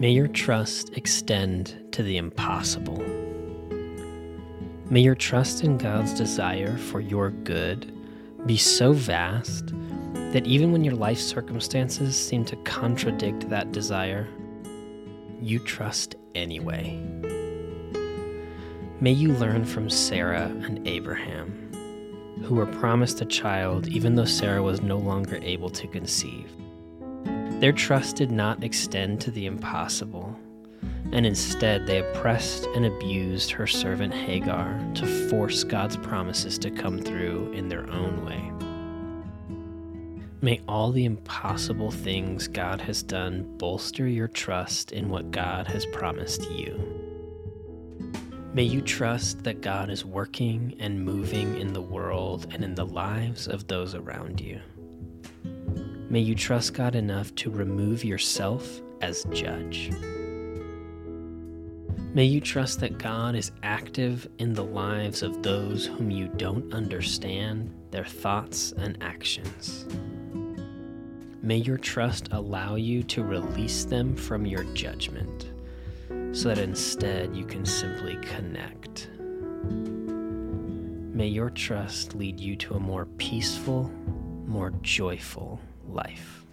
May your trust extend to the impossible. May your trust in God's desire for your good be so vast that even when your life circumstances seem to contradict that desire, you trust anyway. May you learn from Sarah and Abraham, who were promised a child even though Sarah was no longer able to conceive. Their trust did not extend to the impossible, and instead they oppressed and abused her servant Hagar to force God's promises to come through in their own way. May all the impossible things God has done bolster your trust in what God has promised you. May you trust that God is working and moving in the world and in the lives of those around you. May you trust God enough to remove yourself as judge. May you trust that God is active in the lives of those whom you don't understand their thoughts and actions. May your trust allow you to release them from your judgment so that instead you can simply connect. May your trust lead you to a more peaceful, more joyful life.